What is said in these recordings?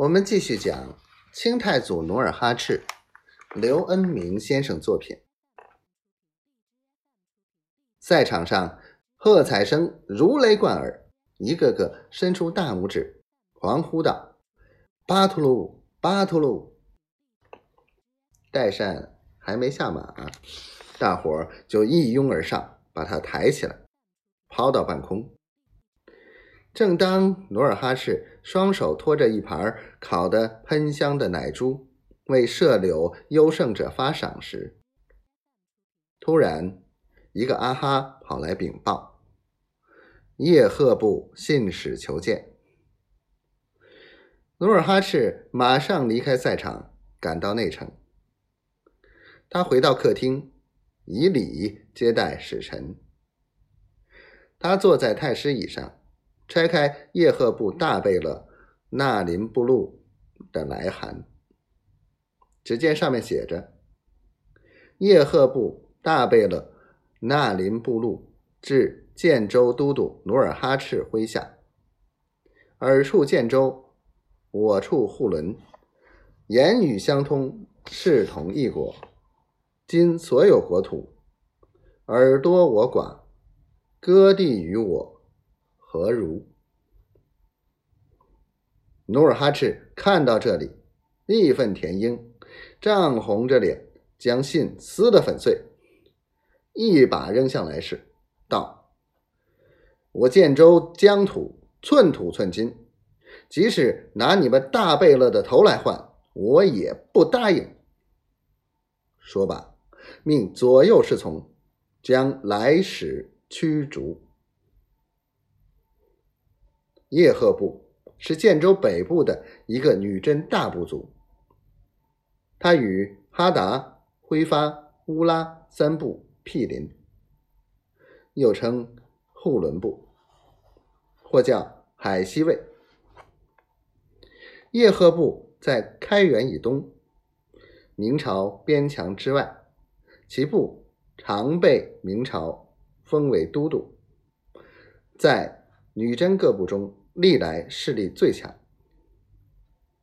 我们继续讲清太祖努尔哈赤，刘恩明先生作品。赛场上，喝彩声如雷贯耳，一个个伸出大拇指，狂呼道：“巴图鲁，巴图鲁！”代善还没下马，大伙儿就一拥而上，把他抬起来，抛到半空。正当努尔哈赤双手托着一盘烤得喷香的奶猪，为射柳优胜者发赏时，突然一个阿哈跑来禀报：叶赫部信使求见。努尔哈赤马上离开赛场，赶到内城。他回到客厅，以礼接待使臣。他坐在太师椅上。拆开叶赫部大贝勒纳林布路的来函，只见上面写着：“叶赫部大贝勒纳林布路至建州都督努尔哈赤麾下，尔处建州，我处护伦，言语相通，视同一国。今所有国土，尔多我寡，割地于我。”何如？努尔哈赤看到这里，义愤填膺，涨红着脸，将信撕得粉碎，一把扔向来使，道：“我建州疆土寸土寸金，即使拿你们大贝勒的头来换，我也不答应。”说罢，命左右侍从将来使驱逐。叶赫部是建州北部的一个女真大部族，它与哈达、辉发、乌拉三部毗邻，又称护伦部，或叫海西卫。叶赫部在开元以东，明朝边墙之外，其部常被明朝封为都督，在女真各部中。历来势力最强，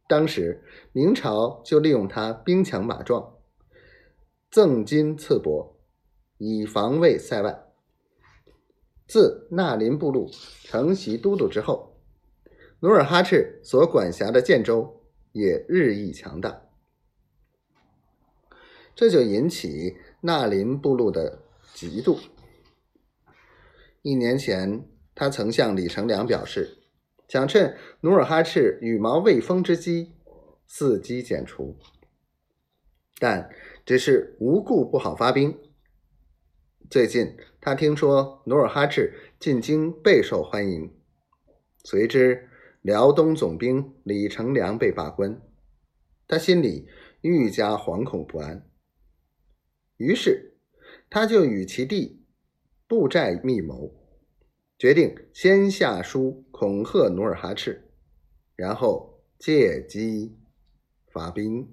当时明朝就利用他兵强马壮，赠金赐帛，以防卫塞外。自纳林部落承袭都督之后，努尔哈赤所管辖的建州也日益强大，这就引起纳林部落的嫉妒。一年前，他曾向李成梁表示。想趁努尔哈赤羽毛未丰之机，伺机剪除，但只是无故不好发兵。最近他听说努尔哈赤进京备受欢迎，随之辽东总兵李成梁被罢官，他心里愈加惶恐不安。于是他就与其弟布寨密谋。决定先下书恐吓努尔哈赤，然后借机发兵。